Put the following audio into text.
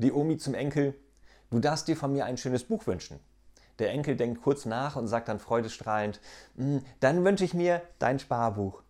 Die Omi zum Enkel, du darfst dir von mir ein schönes Buch wünschen. Der Enkel denkt kurz nach und sagt dann freudestrahlend, hm, dann wünsche ich mir dein Sparbuch.